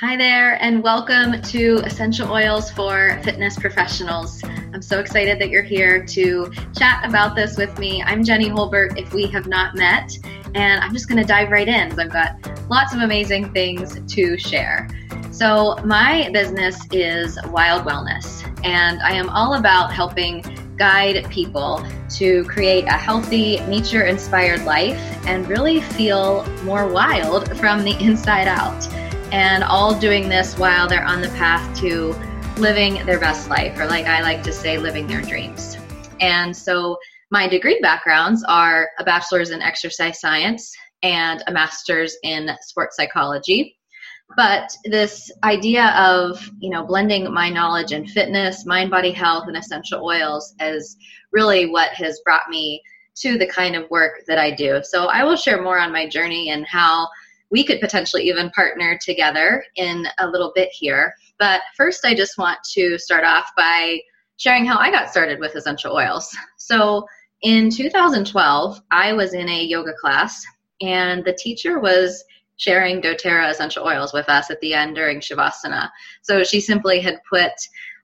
Hi there, and welcome to Essential Oils for Fitness Professionals. I'm so excited that you're here to chat about this with me. I'm Jenny Holbert, if we have not met, and I'm just going to dive right in I've got lots of amazing things to share. So, my business is Wild Wellness, and I am all about helping guide people to create a healthy, nature inspired life and really feel more wild from the inside out and all doing this while they're on the path to living their best life, or like I like to say, living their dreams. And so my degree backgrounds are a bachelor's in exercise science and a master's in sports psychology. But this idea of, you know, blending my knowledge in fitness, mind body health, and essential oils is really what has brought me to the kind of work that I do. So I will share more on my journey and how we could potentially even partner together in a little bit here. But first, I just want to start off by sharing how I got started with essential oils. So, in 2012, I was in a yoga class, and the teacher was sharing doTERRA essential oils with us at the end during Shavasana. So, she simply had put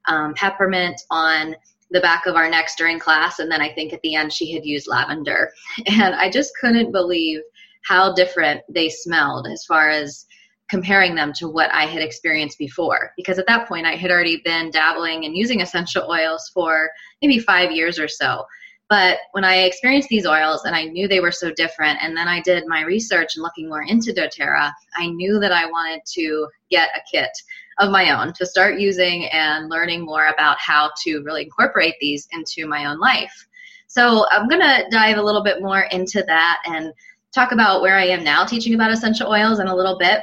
um, peppermint on the back of our necks during class, and then I think at the end she had used lavender. And I just couldn't believe how different they smelled as far as comparing them to what I had experienced before. Because at that point, I had already been dabbling and using essential oils for maybe five years or so. But when I experienced these oils and I knew they were so different, and then I did my research and looking more into doTERRA, I knew that I wanted to get a kit of my own to start using and learning more about how to really incorporate these into my own life. So I'm going to dive a little bit more into that and talk about where I am now teaching about essential oils in a little bit.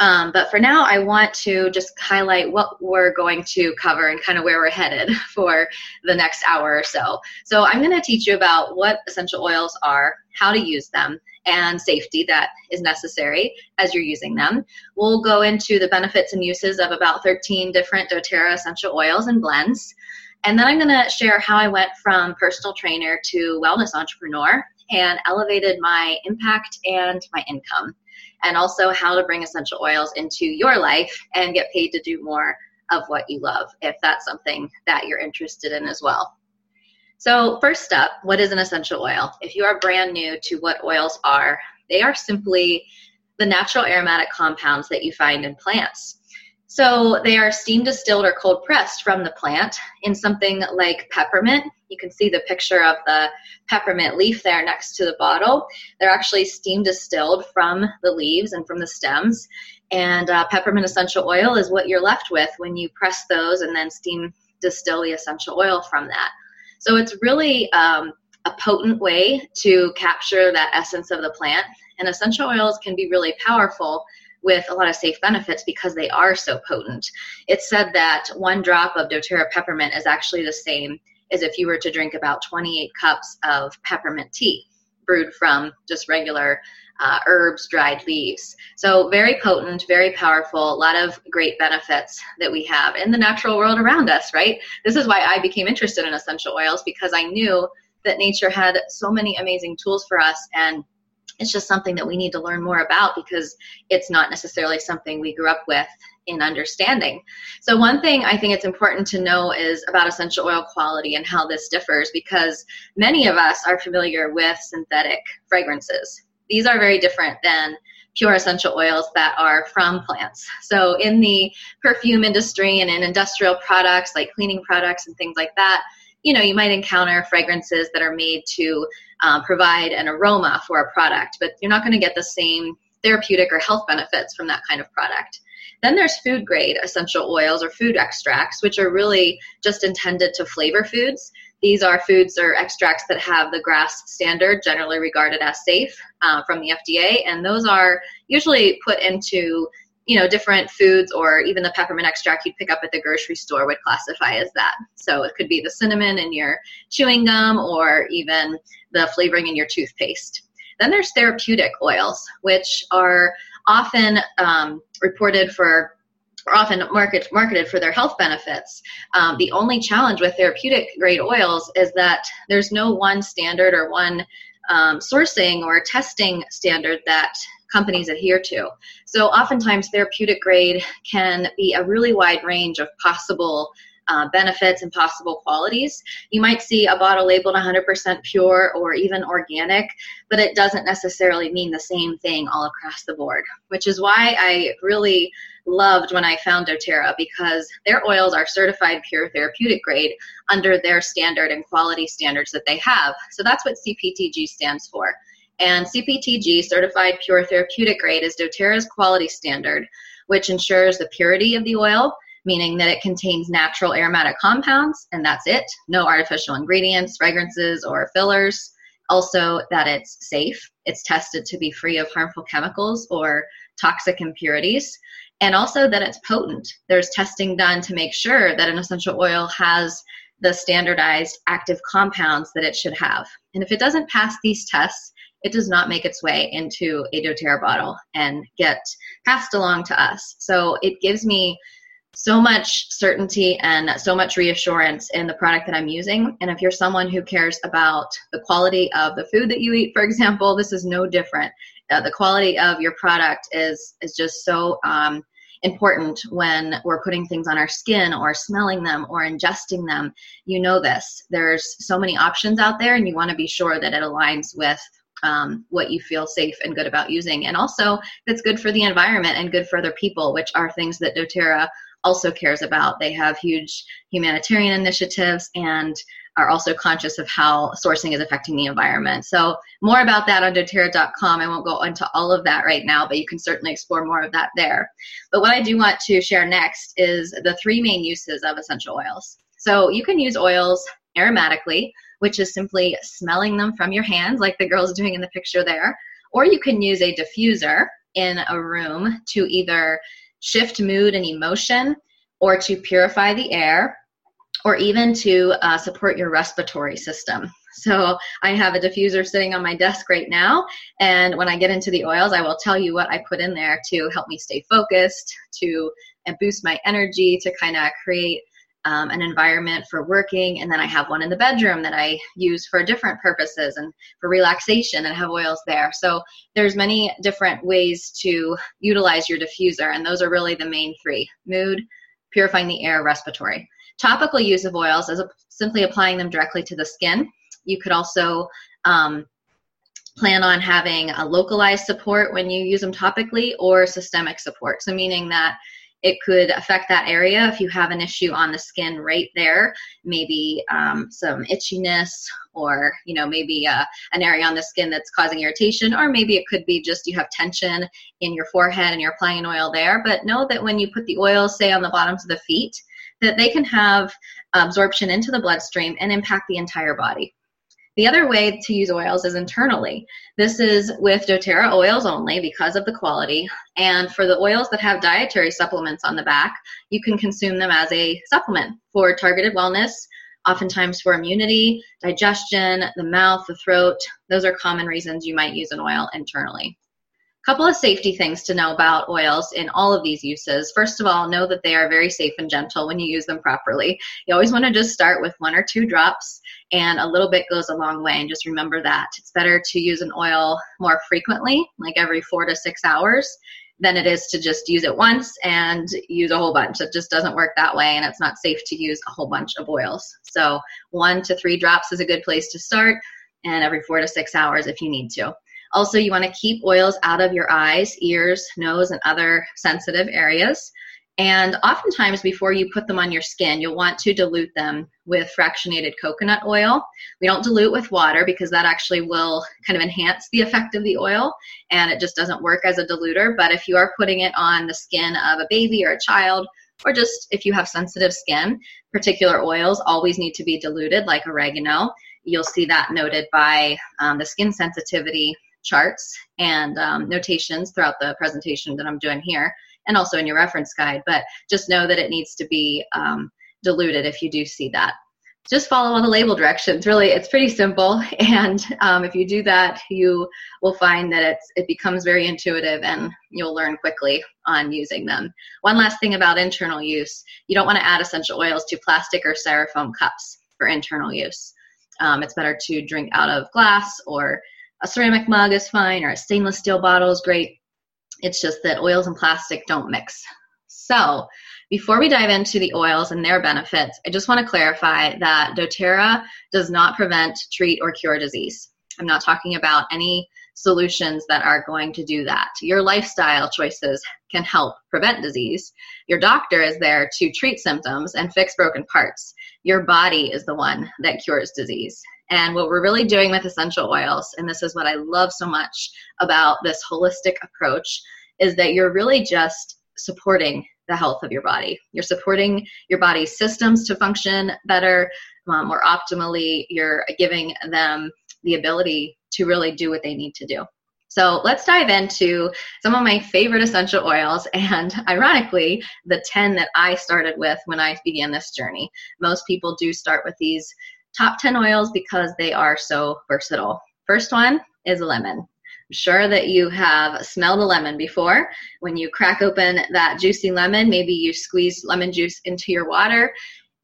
Um, but for now, I want to just highlight what we're going to cover and kind of where we're headed for the next hour or so. So, I'm going to teach you about what essential oils are, how to use them, and safety that is necessary as you're using them. We'll go into the benefits and uses of about 13 different doTERRA essential oils and blends. And then I'm going to share how I went from personal trainer to wellness entrepreneur and elevated my impact and my income, and also how to bring essential oils into your life and get paid to do more of what you love if that's something that you're interested in as well. So, first up, what is an essential oil? If you are brand new to what oils are, they are simply the natural aromatic compounds that you find in plants. So they are steam distilled or cold pressed from the plant in something like peppermint. You can see the picture of the peppermint leaf there next to the bottle. They're actually steam distilled from the leaves and from the stems. And uh, peppermint essential oil is what you're left with when you press those and then steam distill the essential oil from that. So it's really um, a potent way to capture that essence of the plant. And essential oils can be really powerful with a lot of safe benefits because they are so potent. It's said that one drop of doTERRA peppermint is actually the same as if you were to drink about 28 cups of peppermint tea brewed from just regular uh, herbs, dried leaves. So, very potent, very powerful, a lot of great benefits that we have in the natural world around us, right? This is why I became interested in essential oils because I knew that nature had so many amazing tools for us and it's just something that we need to learn more about because it's not necessarily something we grew up with in understanding. So, one thing I think it's important to know is about essential oil quality and how this differs because many of us are familiar with synthetic fragrances. These are very different than pure essential oils that are from plants. So, in the perfume industry and in industrial products like cleaning products and things like that, you know, you might encounter fragrances that are made to um, provide an aroma for a product, but you're not going to get the same therapeutic or health benefits from that kind of product. Then there's food grade essential oils or food extracts, which are really just intended to flavor foods. These are foods or extracts that have the GRAS standard, generally regarded as safe uh, from the FDA, and those are usually put into you know, different foods or even the peppermint extract you'd pick up at the grocery store would classify as that. So it could be the cinnamon in your chewing gum or even the flavoring in your toothpaste. Then there's therapeutic oils, which are often um, reported for or often market, marketed for their health benefits. Um, the only challenge with therapeutic grade oils is that there's no one standard or one um, sourcing or testing standard that companies adhere to. So oftentimes therapeutic grade can be a really wide range of possible uh, benefits and possible qualities. You might see a bottle labeled 100% pure or even organic, but it doesn't necessarily mean the same thing all across the board, which is why I really loved when I found doTERRA because their oils are certified pure therapeutic grade under their standard and quality standards that they have. So that's what CPTG stands for. And CPTG, Certified Pure Therapeutic Grade, is doTERRA's quality standard, which ensures the purity of the oil, meaning that it contains natural aromatic compounds, and that's it. No artificial ingredients, fragrances, or fillers. Also, that it's safe. It's tested to be free of harmful chemicals or toxic impurities. And also that it's potent. There's testing done to make sure that an essential oil has the standardized active compounds that it should have. And if it doesn't pass these tests, it does not make its way into a doTERRA bottle and get passed along to us. So it gives me so much certainty and so much reassurance in the product that I'm using. And if you're someone who cares about the quality of the food that you eat, for example, this is no different. Uh, the quality of your product is is just so um, important when we're putting things on our skin or smelling them or ingesting them. You know this. There's so many options out there, and you want to be sure that it aligns with um, what you feel safe and good about using. And also, that's good for the environment and good for other people, which are things that doTERRA also cares about. They have huge humanitarian initiatives and are also conscious of how sourcing is affecting the environment. So, more about that on doterra.com. I won't go into all of that right now, but you can certainly explore more of that there. But what I do want to share next is the three main uses of essential oils. So, you can use oils aromatically, which is simply smelling them from your hands, like the girl's doing in the picture there. Or you can use a diffuser in a room to either shift mood and emotion, or to purify the air, or even to uh, support your respiratory system. So I have a diffuser sitting on my desk right now, and when I get into the oils, I will tell you what I put in there to help me stay focused, to boost my energy, to kind of create um, an environment for working, and then I have one in the bedroom that I use for different purposes and for relaxation, and have oils there. So there's many different ways to utilize your diffuser, and those are really the main three: mood, purifying the air, respiratory. Topical use of oils is simply applying them directly to the skin. You could also um, plan on having a localized support when you use them topically or systemic support. So, meaning that it could affect that area if you have an issue on the skin right there, maybe um, some itchiness, or you know maybe uh, an area on the skin that's causing irritation, or maybe it could be just you have tension in your forehead and you're applying oil there. But know that when you put the oil, say on the bottoms of the feet, that they can have absorption into the bloodstream and impact the entire body. The other way to use oils is internally. This is with doTERRA oils only because of the quality. And for the oils that have dietary supplements on the back, you can consume them as a supplement for targeted wellness, oftentimes for immunity, digestion, the mouth, the throat. Those are common reasons you might use an oil internally A couple of safety things to know about oils in all of these uses. First of all, know that they are very safe and gentle when you use them properly. You always want to just start with one or two drops, and a little bit goes a long way. And just remember that it's better to use an oil more frequently, like every four to six hours, than it is to just use it once and use a whole bunch. It just doesn't work that way, and it's not safe to use a whole bunch of oils. So, one to three drops is a good place to start, and every four to six hours if you need to. Also, you want to keep oils out of your eyes, ears, nose, and other sensitive areas. And oftentimes, before you put them on your skin, you'll want to dilute them with fractionated coconut oil. We don't dilute with water because that actually will kind of enhance the effect of the oil and it just doesn't work as a diluter. But if you are putting it on the skin of a baby or a child, or just if you have sensitive skin, particular oils always need to be diluted, like oregano. You'll see that noted by um, the skin sensitivity charts and um, notations throughout the presentation that I'm doing here and also in your reference guide. But just know that it needs to be um, diluted if you do see that. Just follow all the label directions. Really, it's pretty simple, and um, if you do that, you will find that it's it becomes very intuitive, and you'll learn quickly on using them. One last thing about internal use: you don't want to add essential oils to plastic or styrofoam cups for internal use. Um, it's better to drink out of glass or a ceramic mug is fine or a stainless steel bottle is great It's just that oils and plastic don't mix. So, before we dive into the oils and their benefits, I just want to clarify that doTERRA does not prevent, treat, or cure disease. I'm not talking about any solutions that are going to do that. Your lifestyle choices can help prevent disease. Your doctor is there to treat symptoms and fix broken parts. Your body is the one that cures disease. And what we're really doing with essential oils, and this is what I love so much about this holistic approach, is that you're really just supporting the health of your body. You're supporting your body's systems to function better, um, more optimally. You're giving them the ability to really do what they need to do. So let's dive into some of my favorite essential oils and ironically, the 10 that I started with when I began this journey. Most people do start with these top 10 oils because they are so versatile. First one is lemon. I'm sure that you have smelled a lemon before. When you crack open that juicy lemon, maybe you squeeze lemon juice into your water.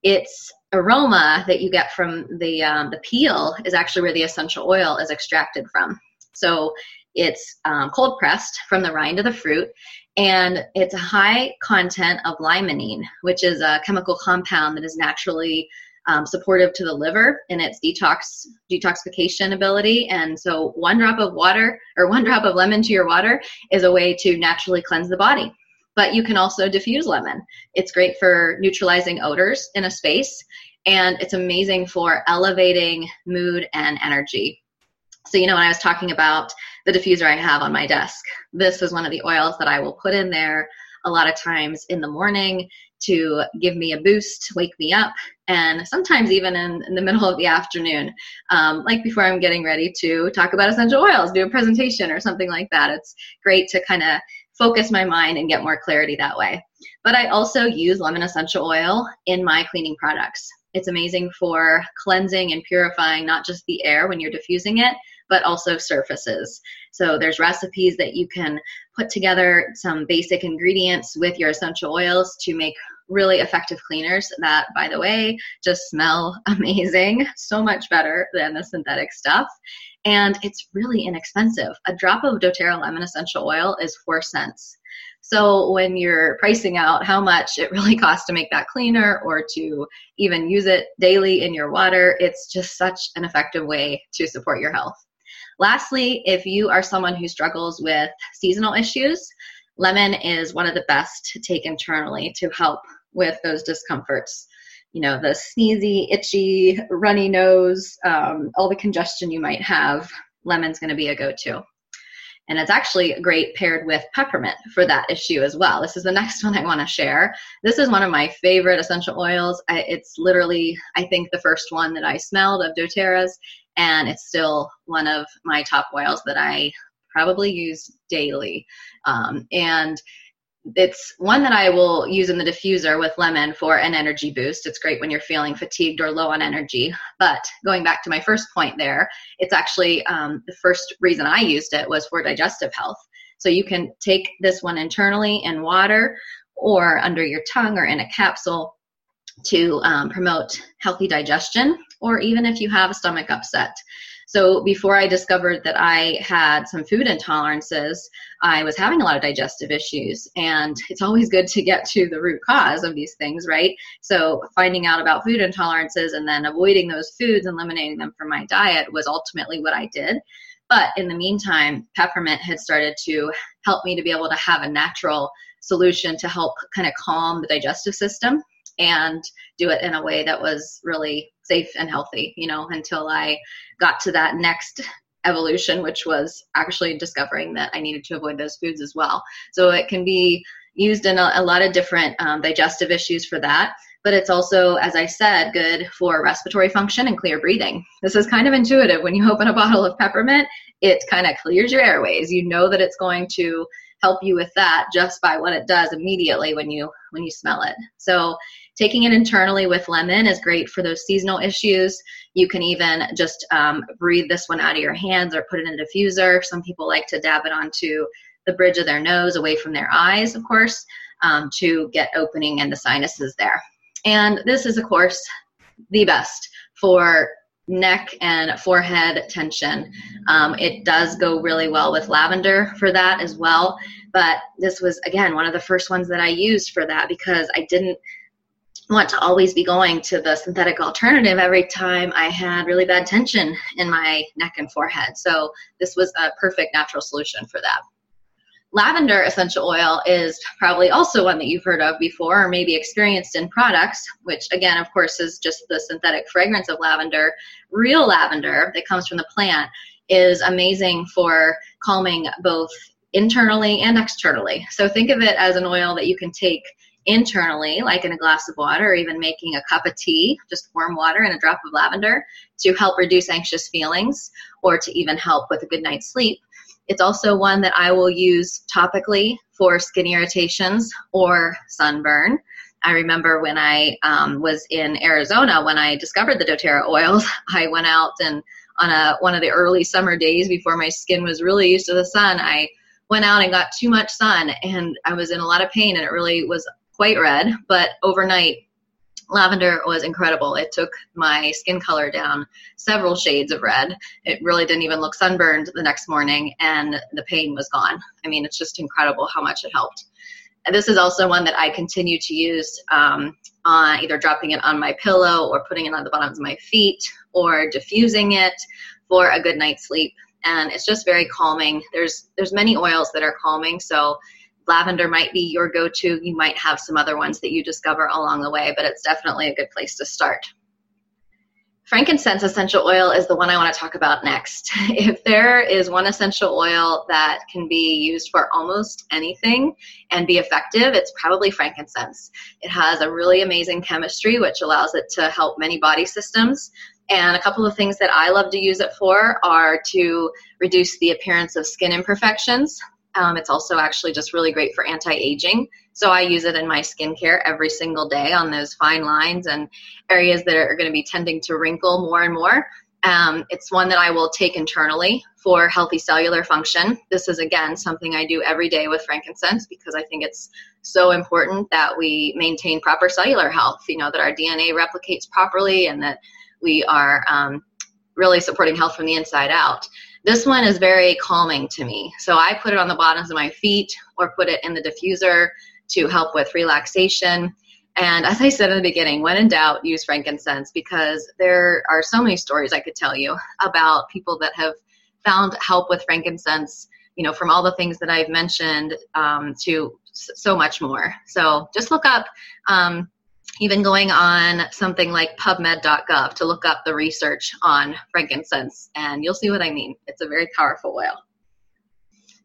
Its aroma that you get from the um, the peel is actually where the essential oil is extracted from. So it's um, cold pressed from the rind of the fruit, and it's a high content of limonene, which is a chemical compound that is naturally um, supportive to the liver in its detox detoxification ability. And so, one drop of water or one drop of lemon to your water is a way to naturally cleanse the body. But you can also diffuse lemon. It's great for neutralizing odors in a space, and it's amazing for elevating mood and energy. So, you know, when I was talking about the diffuser I have on my desk, this is one of the oils that I will put in there a lot of times in the morning to give me a boost, wake me up, and sometimes even in, in the middle of the afternoon, um, like before I'm getting ready to talk about essential oils, do a presentation or something like that. It's great to kind of focus my mind and get more clarity that way. But I also use lemon essential oil in my cleaning products. It's amazing for cleansing and purifying not just the air when you're diffusing it, but also surfaces. So there's recipes that you can put together some basic ingredients with your essential oils to make really effective cleaners that, by the way, just smell amazing, so much better than the synthetic stuff. And it's really inexpensive. A drop of doTERRA lemon essential oil is four cents. So when you're pricing out how much it really costs to make that cleaner or to even use it daily in your water, it's just such an effective way to support your health. Lastly, if you are someone who struggles with seasonal issues, lemon is one of the best to take internally to help with those discomforts. You know, the sneezy, itchy, runny nose, um, all the congestion you might have, lemon's going to be a go to. And it's actually great paired with peppermint for that issue as well. This is the next one I want to share. This is one of my favorite essential oils. I, it's literally, I think, the first one that I smelled of doTERRA's, and it's still one of my top oils that I probably use daily. Um, and it's one that I will use in the diffuser with lemon for an energy boost. It's great when you're feeling fatigued or low on energy. But going back to my first point there, it's actually um, the first reason I used it was for digestive health. So you can take this one internally in water or under your tongue or in a capsule to um, promote healthy digestion, or even if you have a stomach upset. So before I discovered that I had some food intolerances, I was having a lot of digestive issues. And it's always good to get to the root cause of these things, right? So finding out about food intolerances and then avoiding those foods and eliminating them from my diet was ultimately what I did. But in the meantime, peppermint had started to help me to be able to have a natural solution to help kind of calm the digestive system and do it in a way that was really safe and healthy, you know, until I got to that next evolution, which was actually discovering that I needed to avoid those foods as well. So it can be used in a, a lot of different um, digestive issues for that. But it's also, as I said, good for respiratory function and clear breathing. This is kind of intuitive. When you open a bottle of peppermint, it kind of clears your airways. You know that it's going to help you with that just by what it does immediately when you when you smell it. So taking it internally with lemon is great for those seasonal issues. You can even just um, breathe this one out of your hands or put it in a diffuser. Some people like to dab it onto the bridge of their nose, away from their eyes, of course, um, to get opening in the sinuses there. And this is, of course, the best for neck and forehead tension. Um, it does go really well with lavender for that as well. But this was, again, one of the first ones that I used for that because I didn't want to always be going to the synthetic alternative every time I had really bad tension in my neck and forehead. So this was a perfect natural solution for that. Lavender essential oil is probably also one that you've heard of before or maybe experienced in products, which again, of course, is just the synthetic fragrance of lavender. Real lavender that comes from the plant is amazing for calming both internally and externally. So think of it as an oil that you can take internally, like in a glass of water, or even making a cup of tea, just warm water and a drop of lavender to help reduce anxious feelings or to even help with a good night's sleep. It's also one that I will use topically for skin irritations or sunburn. I remember when I um, was in Arizona when I discovered the doTERRA oils, I went out and on a one of the early summer days before my skin was really used to the sun, I went out and got too much sun and I was in a lot of pain and it really was quite red, but overnight lavender was incredible. It took my skin color down several shades of red. It really didn't even look sunburned the next morning, and the pain was gone. I mean, it's just incredible how much it helped. And this is also one that I continue to use um, on either dropping it on my pillow or putting it on the bottoms of my feet or diffusing it for a good night's sleep. And it's just very calming. There's there's many oils that are calming, so lavender might be your go to. You might have some other ones that you discover along the way, but it's definitely a good place to start. Frankincense essential oil is the one I want to talk about next. If there is one essential oil that can be used for almost anything and be effective, it's probably frankincense. It has a really amazing chemistry, which allows it to help many body systems. And a couple of things that I love to use it for are to reduce the appearance of skin imperfections. Um, it's also actually just really great for anti aging. So I use it in my skincare every single day on those fine lines and areas that are going to be tending to wrinkle more and more. Um, it's one that I will take internally for healthy cellular function. This is, again, something I do every day with frankincense because I think it's so important that we maintain proper cellular health, you know, that our DNA replicates properly and that we are um, really supporting health from the inside out. This one is very calming to me. So I put it on the bottoms of my feet or put it in the diffuser to help with relaxation. And as I said in the beginning, when in doubt, use frankincense because there are so many stories I could tell you about people that have found help with frankincense, you know, from all the things that I've mentioned um, to so much more. So just look up um, even going on something like pubmed.gov to look up the research on frankincense, and you'll see what I mean. It's a very powerful oil.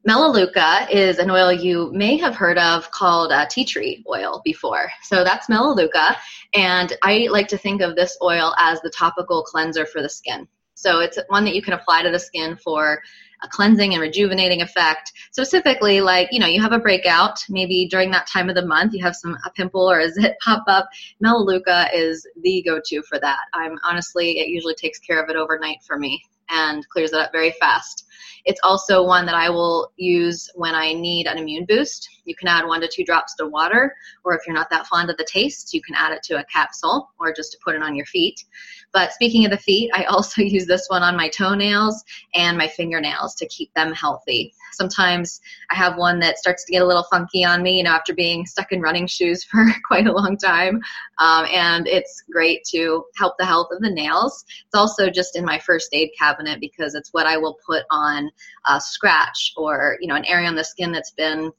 Melaleuca is an oil you may have heard of called uh, tea tree oil before. So that's Melaleuca, and I like to think of this oil as the topical cleanser for the skin. So it's one that you can apply to the skin for a cleansing and rejuvenating effect. Specifically, like, you know, you have a breakout, maybe during that time of the month, you have some a pimple or a zit pop up. Melaleuca is the go to for that. I'm honestly, it usually takes care of it overnight for me and clears it up very fast. It's also one that I will use when I need an immune boost. You can add one to two drops to water, or if you're not that fond of the taste, you can add it to a capsule or just to put it on your feet. But speaking of the feet, I also use this one on my toenails and my fingernails to keep them healthy. Sometimes I have one that starts to get a little funky on me, you know, after being stuck in running shoes for quite a long time. Um, and it's great to help the health of the nails. It's also just in my first aid cabinet because it's what I will put on a scratch or you know an area on the skin that's been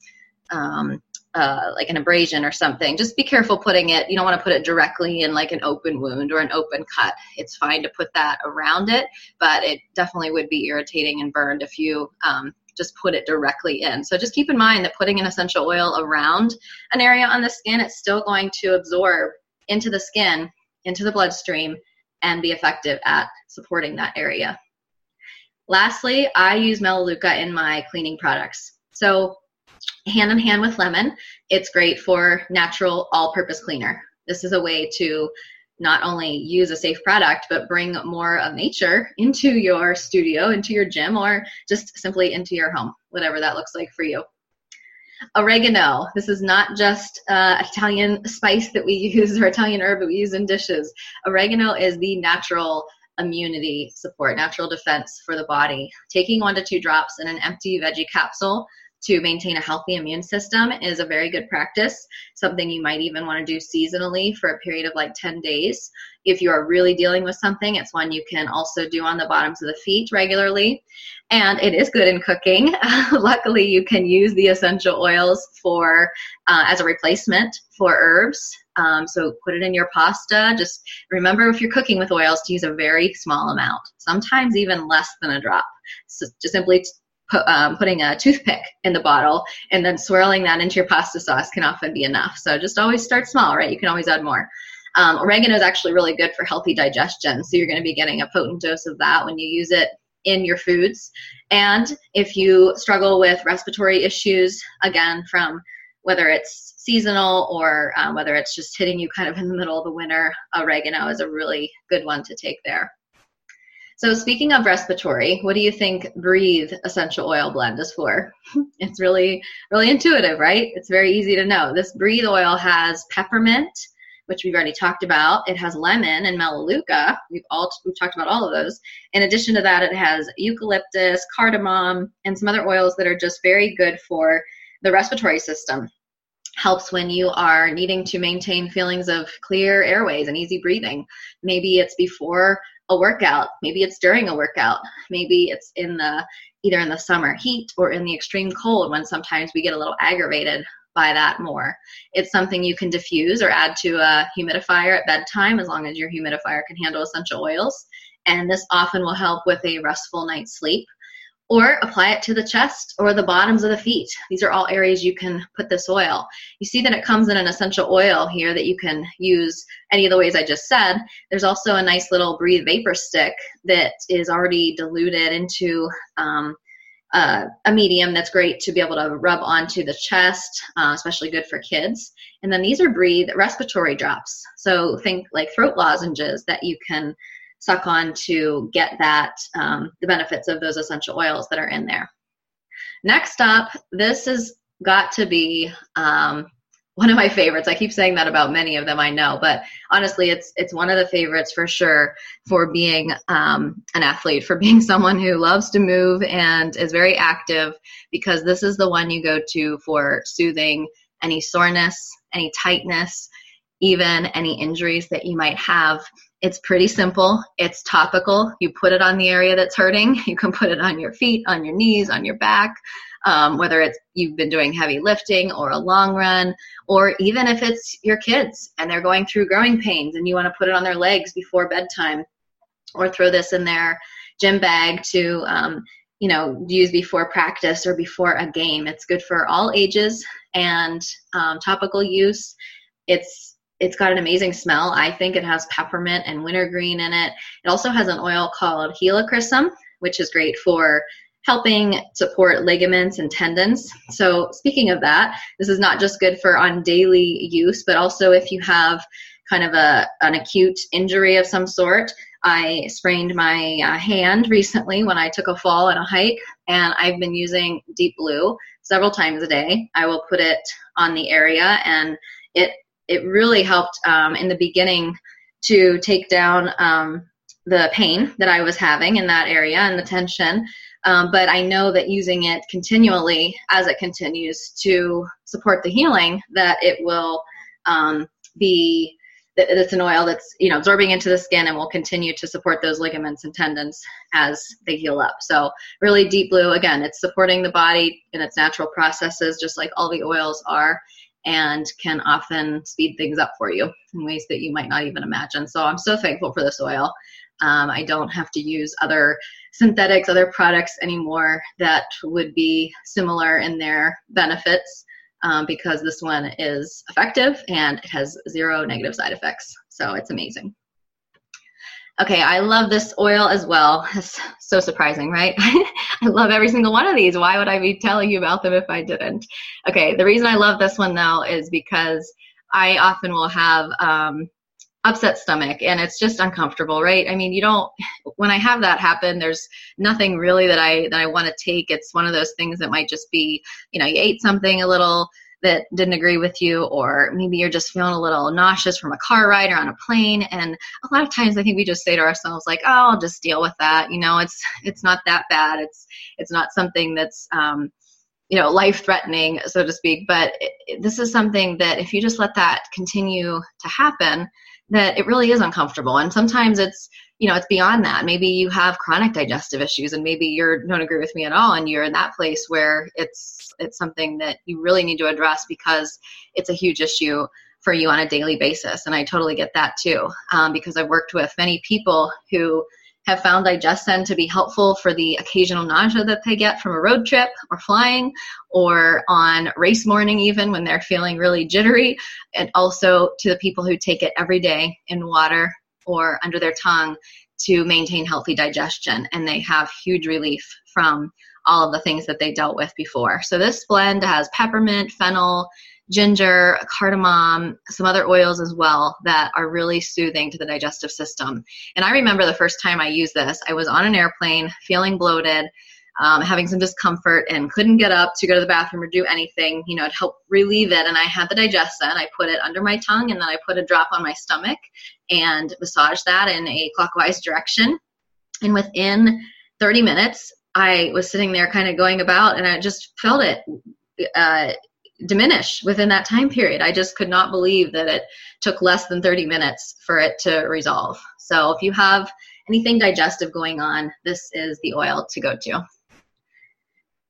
um, uh, like an abrasion or something. Just be careful putting it. You don't want to put it directly in like an open wound or an open cut. It's fine to put that around it, but it definitely would be irritating and burned if you um, just put it directly in. So just keep in mind that putting an essential oil around an area on the skin, it's still going to absorb into the skin, into the bloodstream, and be effective at supporting that area. Lastly, I use Melaleuca in my cleaning products. So, hand in hand with lemon, it's great for natural all purpose cleaner. This is a way to not only use a safe product, but bring more of nature into your studio, into your gym, or just simply into your home, whatever that looks like for you. Oregano. This is not just uh, Italian spice that we use or Italian herb that we use in dishes. Oregano is the natural immunity support, natural defense for the body. Taking one to two drops in an empty veggie capsule to maintain a healthy immune system is a very good practice. Something you might even want to do seasonally for a period of like 10 days. If you are really dealing with something, it's one you can also do on the bottoms of the feet regularly. And it is good in cooking. Luckily, you can use the essential oils for uh, as a replacement for herbs. Um, so put it in your pasta. Just remember if you're cooking with oils to use a very small amount, sometimes even less than a drop. So just simply put, um, putting a toothpick in the bottle and then swirling that into your pasta sauce can often be enough. So just always start small, right? You can always add more. Um, oregano is actually really good for healthy digestion, so you're going to be getting a potent dose of that when you use it in your foods. And if you struggle with respiratory issues, again, from whether it's seasonal or um, whether it's just hitting you kind of in the middle of the winter, oregano is a really good one to take there. So speaking of respiratory, what do you think Breathe essential oil blend is for? it's really really intuitive, right? It's very easy to know. This Breathe oil has peppermint, which we've already talked about. It has lemon and melaleuca. We've all we've talked about all of those. In addition to that, it has eucalyptus, cardamom, and some other oils that are just very good for the respiratory system. Helps when you are needing to maintain feelings of clear airways and easy breathing. Maybe it's before a workout. Maybe it's during a workout. Maybe it's in the either in the summer heat or in the extreme cold when sometimes we get a little aggravated by that more. It's something you can diffuse or add to a humidifier at bedtime as long as your humidifier can handle essential oils. And this often will help with a restful night's sleep or apply it to the chest or the bottoms of the feet. These are all areas you can put this oil. You see that it comes in an essential oil here that you can use any of the ways I just said. There's also a nice little breathe vapor stick that is already diluted into um, uh, a medium that's great to be able to rub onto the chest, uh, especially good for kids. And then these are breathe respiratory drops. So think like throat lozenges that you can suck on to get that um, the benefits of those essential oils that are in there. Next up, this has got to be um, one of my favorites. I keep saying that about many of them I know, but honestly, it's it's one of the favorites for sure for being um, an athlete, for being someone who loves to move and is very active, because this is the one you go to for soothing any soreness, any tightness, even any injuries that you might have it's pretty simple. It's topical. You put it on the area that's hurting. You can put it on your feet, on your knees, on your back, um, whether it's you've been doing heavy lifting or a long run, or even if it's your kids and they're going through growing pains and you want to put it on their legs before bedtime, or throw this in their gym bag to um, you know use before practice or before a game. It's good for all ages and um, topical use. It's it's got an amazing smell. I think it has peppermint and wintergreen in it. It also has an oil called helichrysum, which is great for helping support ligaments and tendons. So, speaking of that, this is not just good for on daily use, but also if you have kind of a an acute injury of some sort. I sprained my uh, hand recently when I took a fall on a hike, and I've been using Deep Blue several times a day. I will put it on the area, and it it really helped um, in the beginning to take down um, the pain that I was having in that area and the tension. Um, but I know that using it continually as it continues to support the healing, that it will um, be it's an oil that's you know absorbing into the skin and will continue to support those ligaments and tendons as they heal up. So really deep blue again, it's supporting the body in its natural processes, just like all the oils are and can often speed things up for you in ways that you might not even imagine. So I'm so thankful for this oil. Um, I don't have to use other synthetics, other products anymore that would be similar in their benefits um, because this one is effective and it has zero negative side effects. So it's amazing. Okay, I love this oil as well. It's so surprising, right? I love every single one of these. Why would I be telling you about them if I didn't? Okay, the reason I love this one though is because I often will have um, upset stomach and it's just uncomfortable, right? I mean, you don't when I have that happen, there's nothing really that I that I want to take. It's one of those things that might just be, you know, you ate something a little that didn't agree with you, or maybe you're just feeling a little nauseous from a car ride or on a plane. And a lot of times, I think we just say to ourselves, like, "Oh, I'll just deal with that." You know, it's it's not that bad. It's it's not something that's um, you know life threatening so to speak but it, this is something that if you just let that continue to happen that it really is uncomfortable and sometimes it's you know it's beyond that. Maybe you have chronic digestive issues and maybe you don't agree with me at all and you're in that place where it's it's something that you really need to address because it's a huge issue for you on a daily basis. And i totally get that too um, because i've worked with many people who have found DigestZen to be helpful for the occasional nausea that they get from a road trip or flying or on race morning even when they're feeling really jittery. And also to the people who take it every day in water or under their tongue to maintain healthy digestion and they have huge relief from all of the things that they dealt with before so this blend has peppermint fennel ginger, cardamom, some other oils as well that are really soothing to the digestive system. And I remember the first time I used this, I was on an airplane feeling bloated. Um, having some discomfort and couldn't get up to go to the bathroom or do anything, you know, to help relieve it. And I had the DigestZen. I put it under my tongue and then I put a drop on my stomach and massage that in a clockwise direction. And within 30 minutes, I was sitting there kind of going about and I just felt it uh, diminish within that time period. I just could not believe that it took less than 30 minutes for it to resolve. So if you have anything digestive going on, this is the oil to go to.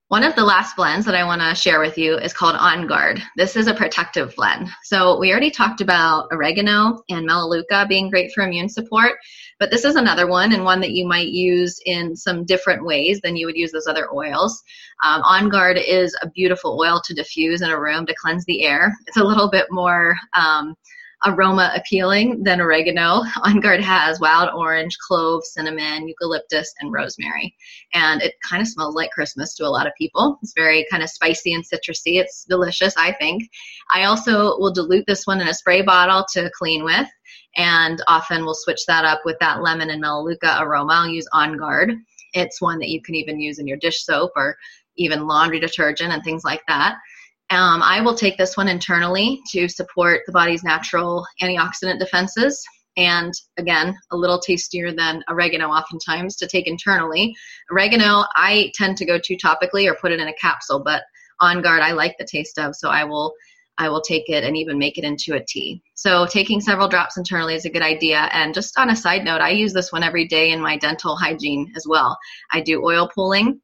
One of the last blends that I want to share with you is called On Guard. This is a protective blend. So we already talked about oregano and melaleuca being great for immune support, but this is another one and one that you might use in some different ways than you would use those other oils. Um, On Guard is a beautiful oil to diffuse in a room to cleanse the air. It's a little bit more um, aroma appealing than oregano. On Guard has wild orange, clove, cinnamon, eucalyptus, and rosemary. And it kind of smells like Christmas to a lot of people. It's very kind of spicy and citrusy. It's delicious, I think. I also will dilute this one in a spray bottle to clean with. And often we'll switch that up with that lemon and melaleuca aroma. I'll use On Guard. It's one that you can even use in your dish soap or even laundry detergent and things like that. Um, I will take this one internally to support the body's natural antioxidant defenses. And again, a little tastier than oregano, oftentimes, to take internally. Oregano, I tend to go to topically or put it in a capsule, but on guard, I like the taste of, so I will. I will take it and even make it into a tea. So, taking several drops internally is a good idea. And just on a side note, I use this one every day in my dental hygiene as well. I do oil pulling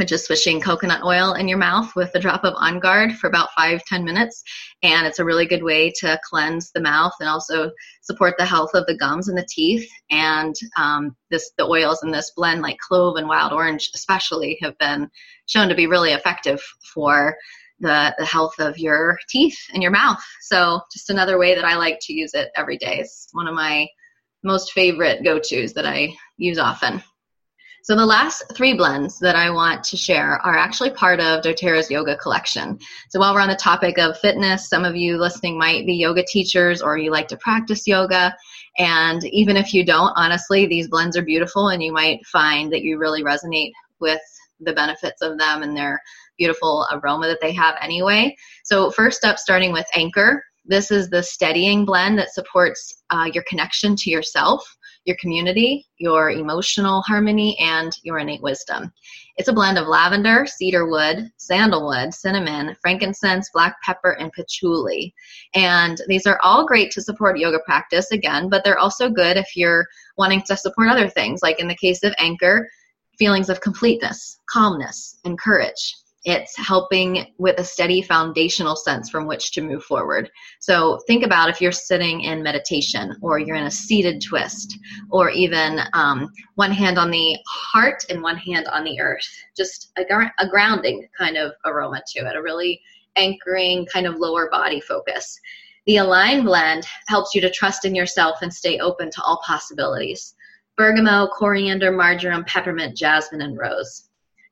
which is swishing coconut oil in your mouth with a drop of On Guard for about five ten minutes. And it's a really good way to cleanse the mouth and also support the health of the gums and the teeth. And um, this, the oils in this blend, like clove and wild orange, especially, have been shown to be really effective for the, the health of your teeth and your mouth. So, just another way that I like to use it every day. It's one of my most favorite go tos that I use often. So the last three blends that I want to share are actually part of doTERRA's yoga collection. So while we're on the topic of fitness, some of you listening might be yoga teachers or you like to practice yoga. And even if you don't, honestly, these blends are beautiful and you might find that you really resonate with the benefits of them and their beautiful aroma that they have anyway. So first up, starting with Anchor. This is the steadying blend that supports uh, your connection to yourself your community, your emotional harmony, and your innate wisdom. It's a blend of lavender, cedarwood, sandalwood, cinnamon, frankincense, black pepper, and patchouli. And these are all great to support yoga practice again, but they're also good if you're wanting to support other things, like in the case of Anchor, feelings of completeness, calmness, and courage. It's helping with a steady foundational sense from which to move forward. So think about if you're sitting in meditation or you're in a seated twist or even um, one hand on the heart and one hand on the earth. Just a, a grounding kind of aroma to it, a really anchoring kind of lower body focus. The Align blend helps you to trust in yourself and stay open to all possibilities. Bergamot, coriander, marjoram, peppermint, jasmine, and rose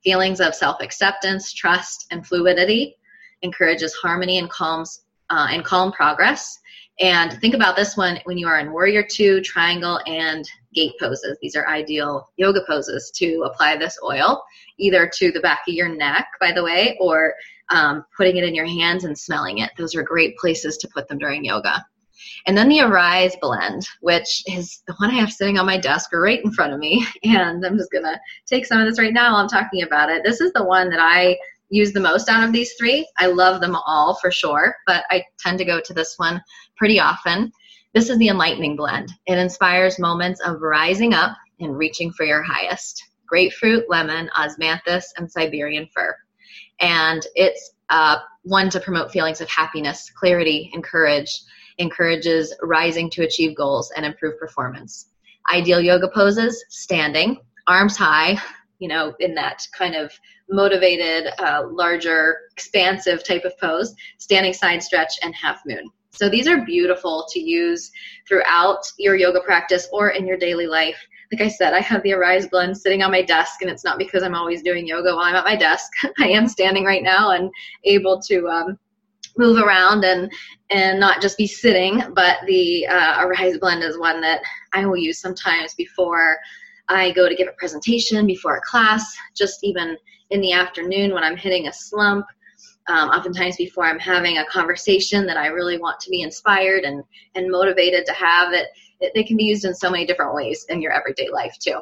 feelings of self acceptance, trust, and fluidity, encourages harmony and calms uh, and calm progress. And think about this one when you are in warrior two, triangle, and gate poses. These are ideal yoga poses to apply this oil, either to the back of your neck, by the way, or um, putting it in your hands and smelling it. Those are great places to put them during yoga. And then the Arise blend, which is the one I have sitting on my desk or right in front of me. And I'm just going to take some of this right now while I'm talking about it. This is the one that I use the most out of these three. I love them all for sure, but I tend to go to this one pretty often. This is the enlightening blend. It inspires moments of rising up and reaching for your highest. Grapefruit, lemon, osmanthus, and Siberian fir. And it's uh, one to promote feelings of happiness, clarity, and courage, encourages rising to achieve goals and improve performance. Ideal yoga poses standing, arms high, you know, in that kind of motivated, uh, larger, expansive type of pose, standing side stretch, and half moon. So these are beautiful to use throughout your yoga practice or in your daily life. Like I said, I have the Arise blend sitting on my desk, and it's not because I'm always doing yoga while I'm at my desk. I am standing right now and able to um, move around and and not just be sitting. But the uh, Arise blend is one that I will use sometimes before I go to give a presentation, before a class, just even in the afternoon when I'm hitting a slump um, oftentimes before I'm having a conversation that I really want to be inspired and, and motivated to have it, it, they can be used in so many different ways in your everyday life too.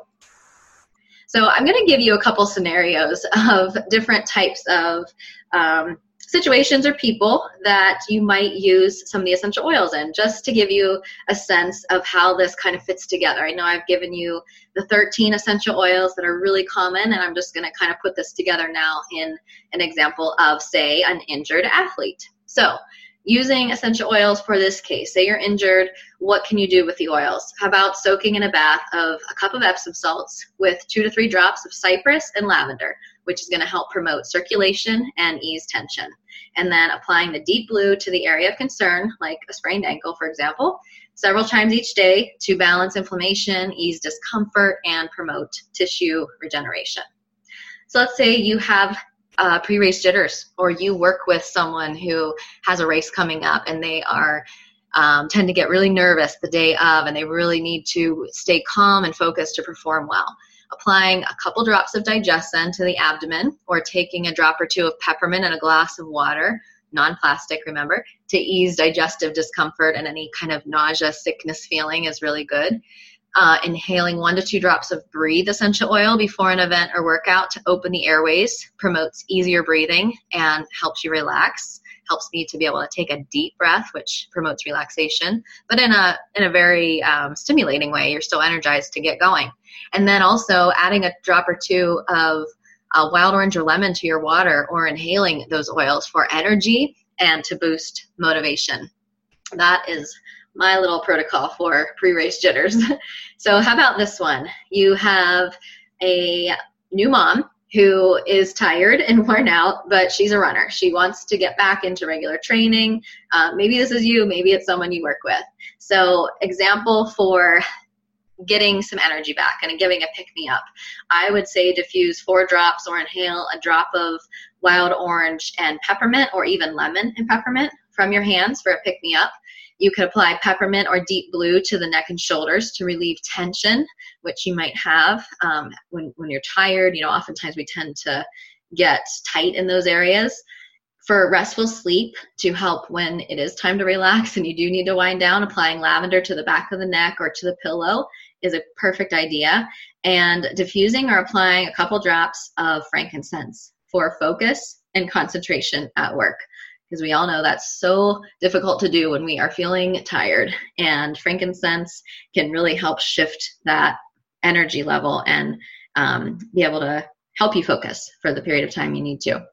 So I'm going to give you a couple scenarios of different types of um, situations or people that you might use some of the essential oils in, just to give you a sense of how this kind of fits together. I know I've given you the 13 essential oils that are really common, and I'm just going to kind of put this together now in an example of, say, an injured athlete. So, using essential oils for this case, say you're injured, what can you do with the oils? How about soaking in a bath of a cup of Epsom salts with two to three drops of cypress and lavender? Which is going to help promote circulation and ease tension. And then applying the deep blue to the area of concern, like a sprained ankle, for example, several times each day to balance inflammation, ease discomfort, and promote tissue regeneration. So let's say you have uh, pre race jitters, or you work with someone who has a race coming up and they are. Um, tend to get really nervous the day of and they really need to stay calm and focused to perform well applying a couple drops of DigestZen to the abdomen or taking a drop or two of peppermint in a glass of water non-plastic remember to ease digestive discomfort and any kind of nausea sickness feeling is really good. Uh, inhaling one to two drops of breathe essential oil before an event or workout to open the airways promotes easier breathing and helps you relax helps me to be able to take a deep breath, which promotes relaxation, but in a in a very um, stimulating way. You're still energized to get going, and then also adding a drop or two of uh, wild orange or lemon to your water, or inhaling those oils for energy and to boost motivation. That is my little protocol for pre-race jitters. so how about this one? You have a new mom who is tired and worn out, but she's a runner. She wants to get back into regular training. Uh, maybe this is you, maybe it's someone you work with. So, example for getting some energy back and giving a pick me up. I would say diffuse four drops or inhale a drop of wild orange and peppermint or even lemon and peppermint from your hands for a pick me up. You could apply peppermint or deep blue to the neck and shoulders to relieve tension, which you might have um, when, when you're tired. You know, oftentimes we tend to get tight in those areas. For restful sleep, to help when it is time to relax and you do need to wind down, applying lavender to the back of the neck or to the pillow is a perfect idea. And diffusing or applying a couple drops of frankincense for focus and concentration at work because we all know that's so difficult to do when we are feeling tired. And frankincense can really help shift that energy level and um, be able to help you focus for the period of time you need to.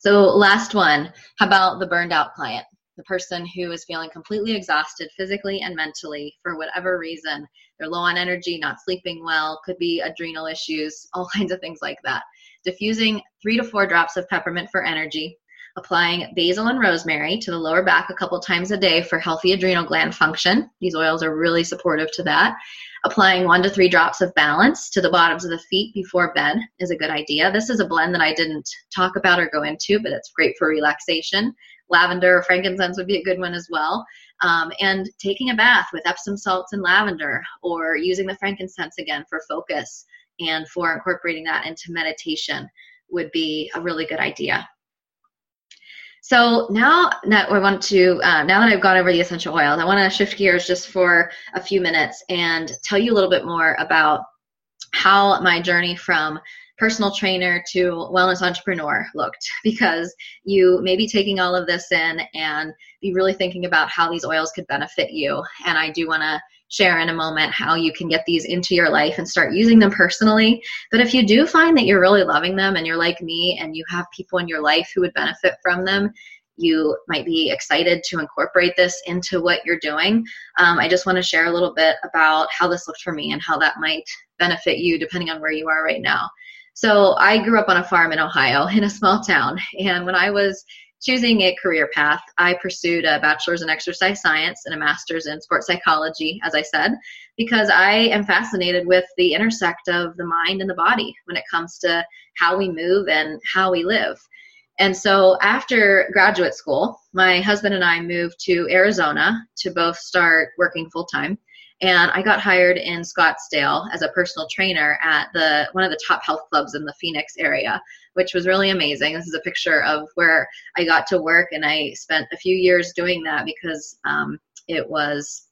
So, last one how about the burned out client? The person who is feeling completely exhausted physically and mentally for whatever reason. They're low on energy, not sleeping well, could be adrenal issues, all kinds of things like that. Diffusing three to four drops of peppermint for energy, applying basil and rosemary to the lower back a couple times a day for healthy adrenal gland function. These oils are really supportive to that. Applying one to three drops of balance to the bottoms of the feet before bed is a good idea. This is a blend that I didn't talk about or go into, but it's great for relaxation. Lavender or frankincense would be a good one as well. Um, and taking a bath with Epsom salts and lavender, or using the frankincense again for focus and for incorporating that into meditation would be a really good idea. So now that I want to, uh, now that I've gone over the essential oils, I want to shift gears just for a few minutes and tell you a little bit more about how my journey from personal trainer to wellness entrepreneur looked because you may be taking all of this in and be really thinking about how these oils could benefit you. And I do want to share in a moment how you can get these into your life and start using them personally. But if you do find that you're really loving them and you're like me and you have people in your life who would benefit from them, you might be excited to incorporate this into what you're doing. Um, I just want to share a little bit about how this looked for me and how that might benefit you depending on where you are right now. So, I grew up on a farm in Ohio in a small town. And when I was choosing a career path, I pursued a bachelor's in exercise science and a master's in sports psychology, as I said, because I am fascinated with the intersect of the mind and the body when it comes to how we move and how we live. And so after graduate school, my husband and I moved to Arizona to both start working full time. And I got hired in Scottsdale as a personal trainer at the one of the top health clubs in the Phoenix area, which was really amazing. This is a picture of where I got to work, and I spent a few years doing that because um, it was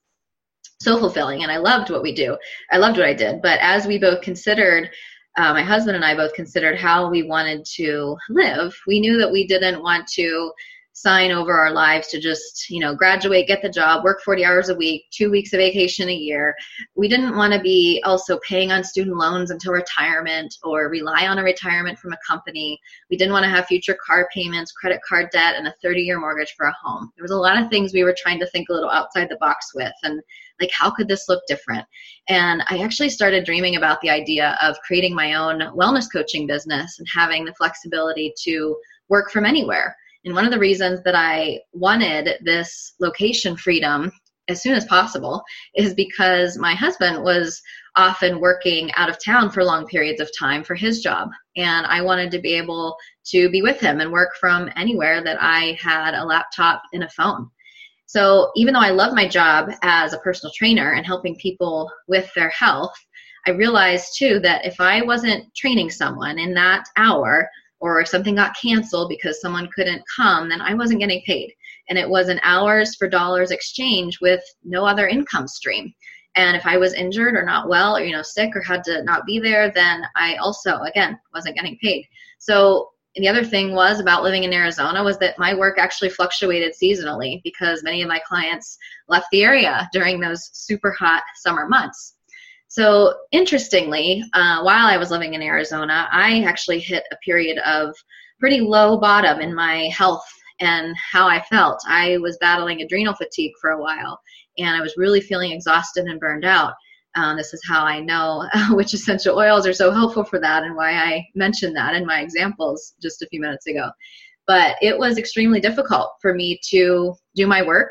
so fulfilling, and I loved what we do. I loved what I did. But as we both considered uh, my husband and I both considered how we wanted to live, we knew that we didn't want to sign over our lives to just, you know, graduate, get the job, work 40 hours a week, two weeks of vacation a year. We didn't want to be also paying on student loans until retirement or rely on a retirement from a company. We didn't want to have future car payments, credit card debt, and a 30 year mortgage for a home. There was a lot of things we were trying to think a little outside the box with. And like, how could this look different? And I actually started dreaming about the idea of creating my own wellness coaching business and having the flexibility to work from anywhere and one of the reasons that I wanted this location freedom as soon as possible is because my husband was often working out of town for long periods of time for his job. And I wanted to be able to be with him and work from anywhere that I had a laptop and a phone. So even though I love my job as a personal trainer and helping people with their health, I realized too that if I wasn't training someone in that hour, or if something got canceled because someone couldn't come, then I wasn't getting paid. And it was an hours for dollars exchange with no other income stream. And if I was injured or not well or you know sick or had to not be there, then I also again wasn't getting paid. So the other thing was about living in Arizona was that my work actually fluctuated seasonally because many of my clients left the area during those super hot summer months. So, interestingly, uh, while I was living in Arizona, I actually hit a period of pretty low bottom in my health and how I felt. I was battling adrenal fatigue for a while, and I was really feeling exhausted and burned out. Um, this is how I know which essential oils are so helpful for that and why I mentioned that in my examples just a few minutes ago. But it was extremely difficult for me to do my work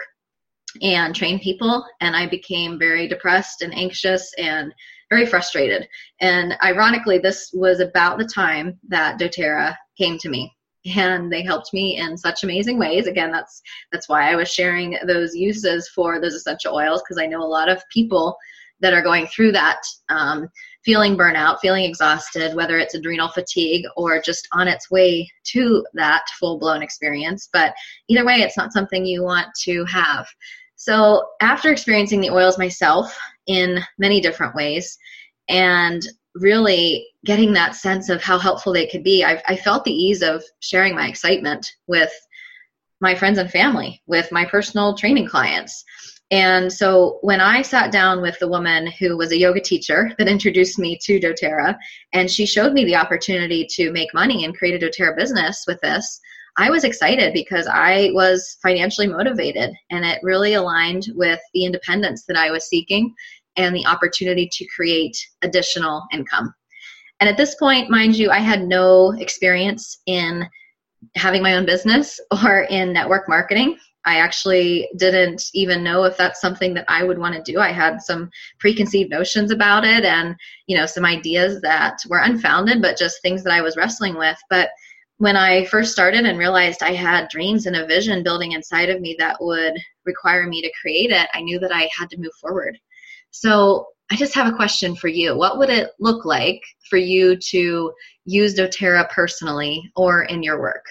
and train people and i became very depressed and anxious and very frustrated. And ironically this was about the time that doterra came to me and they helped me in such amazing ways. Again that's that's why i was sharing those uses for those essential oils because i know a lot of people that are going through that um, feeling burnout feeling exhausted whether it's adrenal fatigue or just on its way to that full blown experience. But either way it's not something you want to have so, after experiencing the oils myself in many different ways and really getting that sense of how helpful they could be, I, I felt the ease of sharing my excitement with my friends and family, with my personal training clients. And so when I sat down with the woman who was a yoga teacher that introduced me to doTERRA, and she showed me the opportunity to make money and create a doTERRA business with this, I was excited because I was financially motivated and it really aligned with the independence that I was seeking and the opportunity to create additional income. And at this point, mind you, I had no experience in having my own business or in network marketing. I actually didn't even know if that's something that I would want to do. I had some preconceived notions about it and, you know, some ideas that were unfounded, but just things that I was wrestling with. But when I first started and realized I had dreams and a vision building inside of me that would require me to create it, I knew that I had to move forward. So I just have a question for you. What would it look like for you to use doTERRA personally or in your work?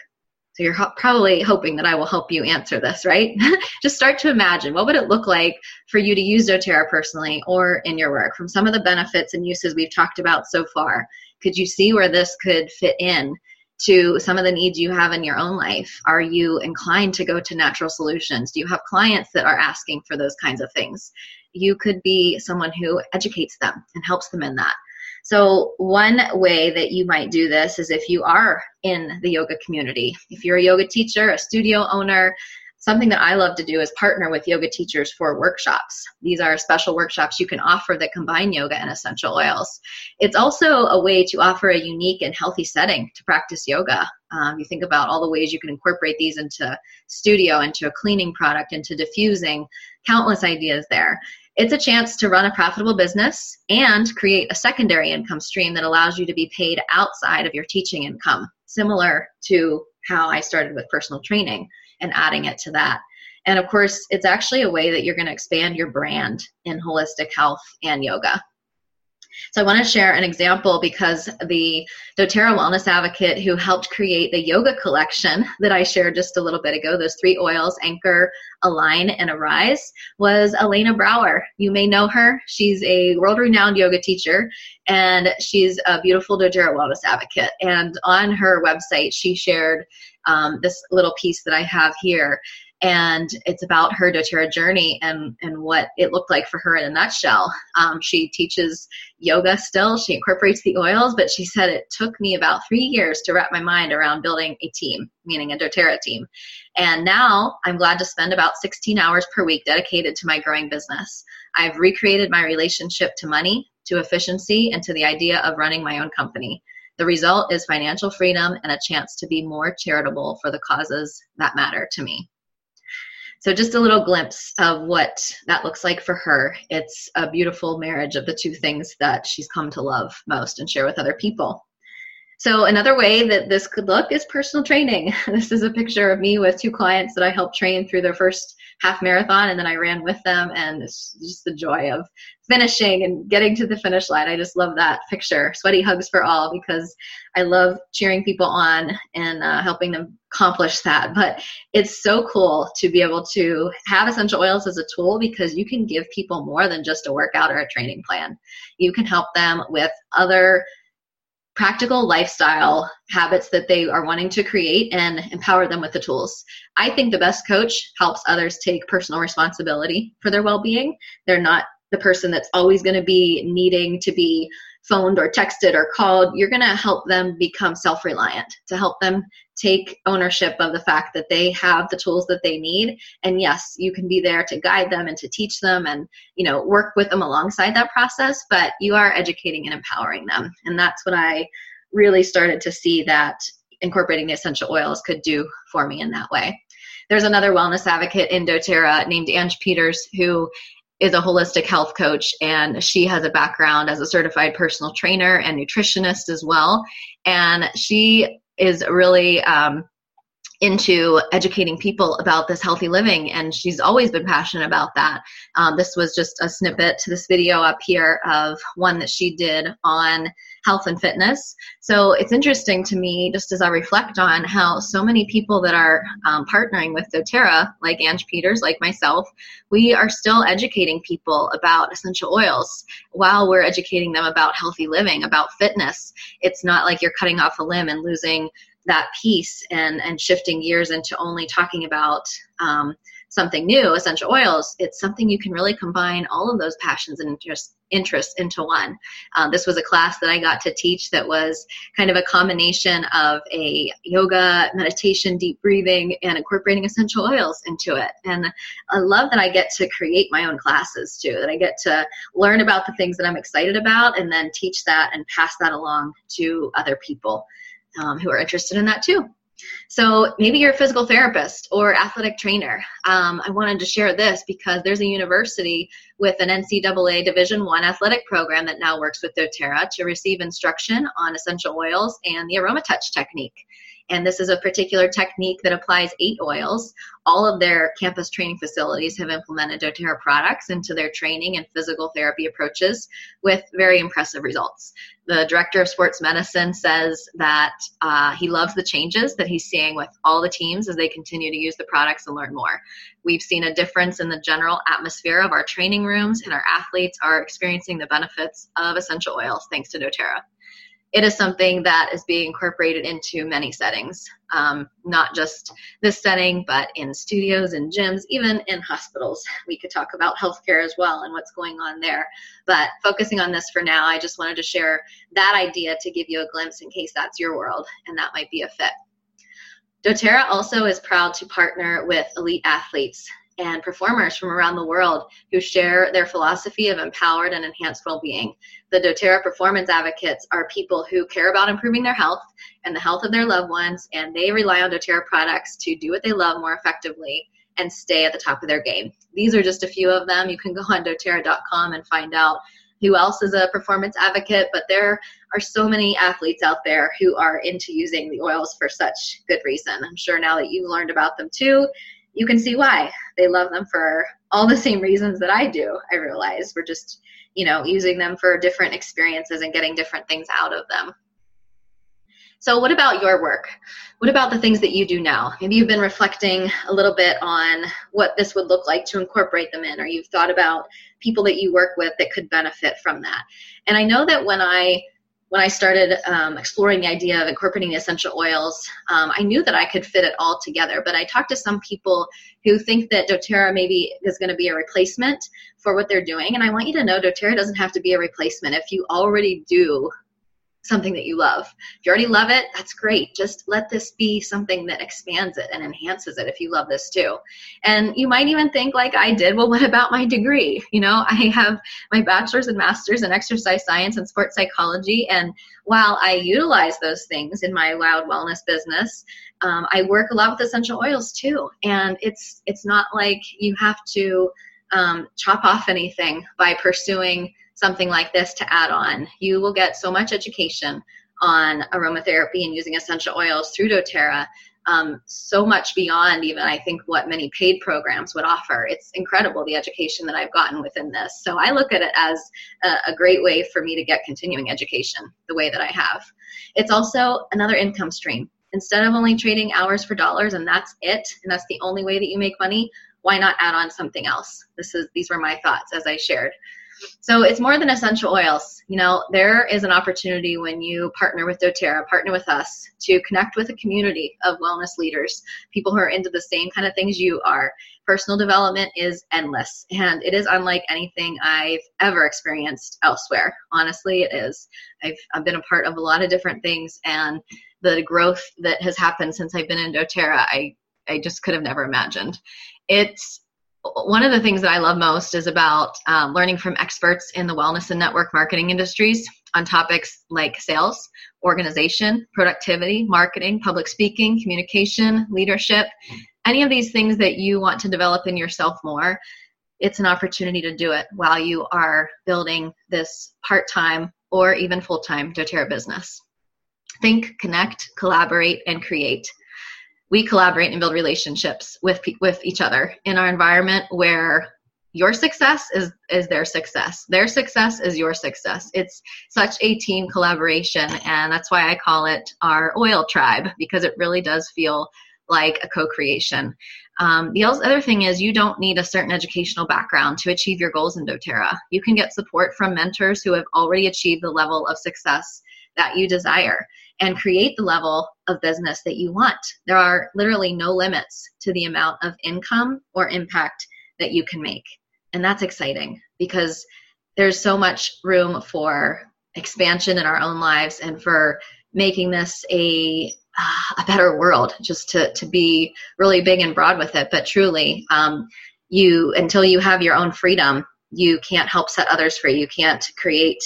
So you're ho- probably hoping that I will help you answer this, right? just start to imagine what would it look like for you to use doTERRA personally or in your work from some of the benefits and uses we've talked about so far. Could you see where this could fit in to some of the needs you have in your own life? Are you inclined to go to natural solutions? Do you have clients that are asking for those kinds of things? You could be someone who educates them and helps them in that. So, one way that you might do this is if you are in the yoga community. If you're a yoga teacher, a studio owner, something that I love to do is partner with yoga teachers for workshops. These are special workshops you can offer that combine yoga and essential oils. It's also a way to offer a unique and healthy setting to practice yoga. Um, you think about all the ways you can incorporate these into studio, into a cleaning product, into diffusing, countless ideas there it's a chance to run a profitable business and create a secondary income stream that allows you to be paid outside of your teaching income, similar to how I started with personal training and adding it to that. And of course, it's actually a way that you're going to expand your brand in holistic health and yoga. So I want to share an example because the doTERRA Wellness Advocate who helped create the yoga collection that I shared just a little bit ago, those three oils, Anchor, Align, and Arise, was Elena Brower. You may know her. She's a world-renowned yoga teacher and she's a beautiful doTERRA Wellness Advocate. And on her website, she shared um, this little piece that I have here and it's about her doTERRA journey and, and what it looked like for her in a nutshell. Um, she teaches yoga still, she incorporates the oils, but she said it took me about three years to wrap my mind around building a team, meaning a doTERRA team. And now I'm glad to spend about 16 hours per week dedicated to my growing business. I've recreated my relationship to money, to efficiency, and to the idea of running my own company. The result is financial freedom and a chance to be more charitable for the causes that matter to me. So, just a little glimpse of what that looks like for her. It's a beautiful marriage of the two things that she's come to love most and share with other people. So, another way that this could look is personal training. This is a picture of me with two clients that I helped train through their first half marathon, and then I ran with them, and it's just the joy of finishing and getting to the finish line. I just love that picture. Sweaty hugs for all because I love cheering people on and uh, helping them accomplish that. But it's so cool to be able to have essential oils as a tool because you can give people more than just a workout or a training plan. You can help them with other practical lifestyle habits that they are wanting to create and empower them with the tools. I think the best coach helps others take personal responsibility for their well being. They're not the person that's always going to be needing to be phoned or texted or called. You're going to help them become self reliant, to help them take ownership of the fact that they have the tools that they need and yes you can be there to guide them and to teach them and you know work with them alongside that process but you are educating and empowering them and that's what i really started to see that incorporating the essential oils could do for me in that way there's another wellness advocate in doterra named ange peters who is a holistic health coach and she has a background as a certified personal trainer and nutritionist as well. And she is really um, into educating people about this healthy living and she's always been passionate about that. Um, this was just a snippet to this video up here of one that she did on health and fitness. So it's interesting to me just as i reflect on how so many people that are um, partnering with doterra like ange peters like myself we are still educating people about essential oils while we're educating them about healthy living about fitness. It's not like you're cutting off a limb and losing that piece and and shifting gears into only talking about um, something new essential oils it's something you can really combine all of those passions and interests interests into one um, this was a class that i got to teach that was kind of a combination of a yoga meditation deep breathing and incorporating essential oils into it and i love that i get to create my own classes too that i get to learn about the things that i'm excited about and then teach that and pass that along to other people um, who are interested in that too. So maybe you're a physical therapist or athletic trainer. Um, I wanted to share this because there's a university with an NCAA Division One athletic program that now works with DoTerra to receive instruction on essential oils and the AromaTouch technique. And this is a particular technique that applies eight oils. All of their campus training facilities have implemented doTERRA products into their training and physical therapy approaches with very impressive results. The director of sports medicine says that uh, he loves the changes that he's seeing with all the teams as they continue to use the products and learn more. We've seen a difference in the general atmosphere of our training rooms, and our athletes are experiencing the benefits of essential oils thanks to doTERRA. It is something that is being incorporated into many settings, um, not just this setting, but in studios and gyms, even in hospitals. We could talk about healthcare as well and what's going on there. But focusing on this for now, I just wanted to share that idea to give you a glimpse in case that's your world and that might be a fit doTERRA also is proud to partner with elite athletes and performers from around the world who share their philosophy of empowered and enhanced well being. The doTERRA performance advocates are people who care about improving their health and the health of their loved ones, and they rely on doTERRA products to do what they love more effectively and stay at the top of their game. These are just a few of them. You can go on doterra.com and find out who else is a performance advocate, but there are so many athletes out there who are into using the oils for such good reason. I'm sure now that you've learned about them too, you can see why. They love them for all the same reasons that I do, I realize. We're just, you know, using them for different experiences and getting different things out of them. So, what about your work? What about the things that you do now? Maybe you've been reflecting a little bit on what this would look like to incorporate them in, or you've thought about people that you work with that could benefit from that. And I know that when I when I started um, exploring the idea of incorporating essential oils, um, I knew that I could fit it all together. But I talked to some people who think that doTERRA maybe is going to be a replacement for what they're doing. And I want you to know doTERRA doesn't have to be a replacement. If you already do something that you love. If you already love it, that's great. Just let this be something that expands it and enhances it if you love this too. And you might even think, like I did, well, what about my degree? You know, I have my bachelor's and master's in exercise science and sports psychology. And while I utilize those things in my loud wellness business, um, I work a lot with essential oils too. And it's it's not like you have to um, chop off anything by pursuing something like this to add on. You will get so much education on aromatherapy and using essential oils through doTERRA, um, so much beyond even I think what many paid programs would offer. It's incredible the education that I've gotten within this. So I look at it as a, a great way for me to get continuing education the way that I have. It's also another income stream. Instead of only trading hours for dollars and that's it, and that's the only way that you make money, why not add on something else? This is these were my thoughts as I shared. So it's more than essential oils. You know, there is an opportunity when you partner with doTERRA, partner with us to connect with a community of wellness leaders, people who are into the same kind of things you are. Personal development is endless and it is unlike anything I've ever experienced elsewhere. Honestly, it is. I've, I've been a part of a lot of different things and the growth that has happened since I've been in doTERRA, I, I just could have never imagined. It's one of the things that I love most is about um, learning from experts in the wellness and network marketing industries on topics like sales, organization, productivity, marketing, public speaking, communication, leadership, any of these things that you want to develop in yourself more. It's an opportunity to do it while you are building this part time or even full time doTERRA business. Think, connect, collaborate, and create we collaborate and build relationships with with each other in our environment where your success is is their success. Their success is your success. It's such a team collaboration and that's why i call it our oil tribe because it really does feel like a co-creation. Um, the other thing is you don't need a certain educational background to achieve your goals in doterra. You can get support from mentors who have already achieved the level of success that you desire and create the level of business that you want. There are literally no limits to the amount of income or impact that you can make. And that's exciting because there's so much room for expansion in our own lives and for making this a a better world just to to be really big and broad with it but truly um, you until you have your own freedom you can't help set others free you can't create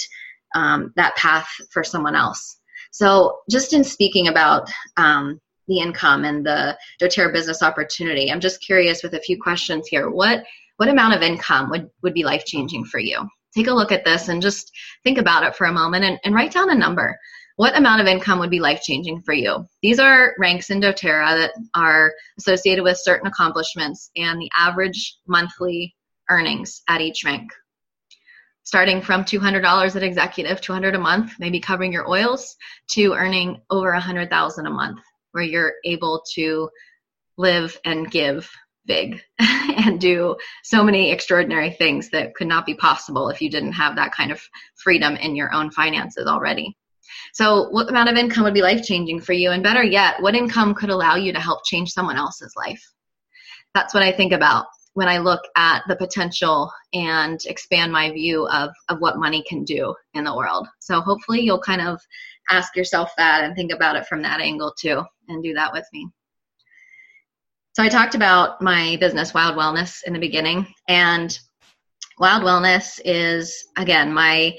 um, that path for someone else so, just in speaking about um, the income and the doTERRA business opportunity, I'm just curious with a few questions here. What what amount of income would, would be life changing for you? Take a look at this and just think about it for a moment and, and write down a number. What amount of income would be life changing for you? These are ranks in doTERRA that are associated with certain accomplishments and the average monthly earnings at each rank starting from $200 at executive 200 a month maybe covering your oils to earning over 100000 a month where you're able to live and give big and do so many extraordinary things that could not be possible if you didn't have that kind of freedom in your own finances already So, what amount of income would be life changing for you? And better yet, what income could allow you to help change someone else's life? That's what I think about when I look at the potential and expand my view of, of what money can do in the world. So, hopefully, you'll kind of ask yourself that and think about it from that angle too, and do that with me. So, I talked about my business, Wild Wellness, in the beginning, and Wild Wellness is, again, my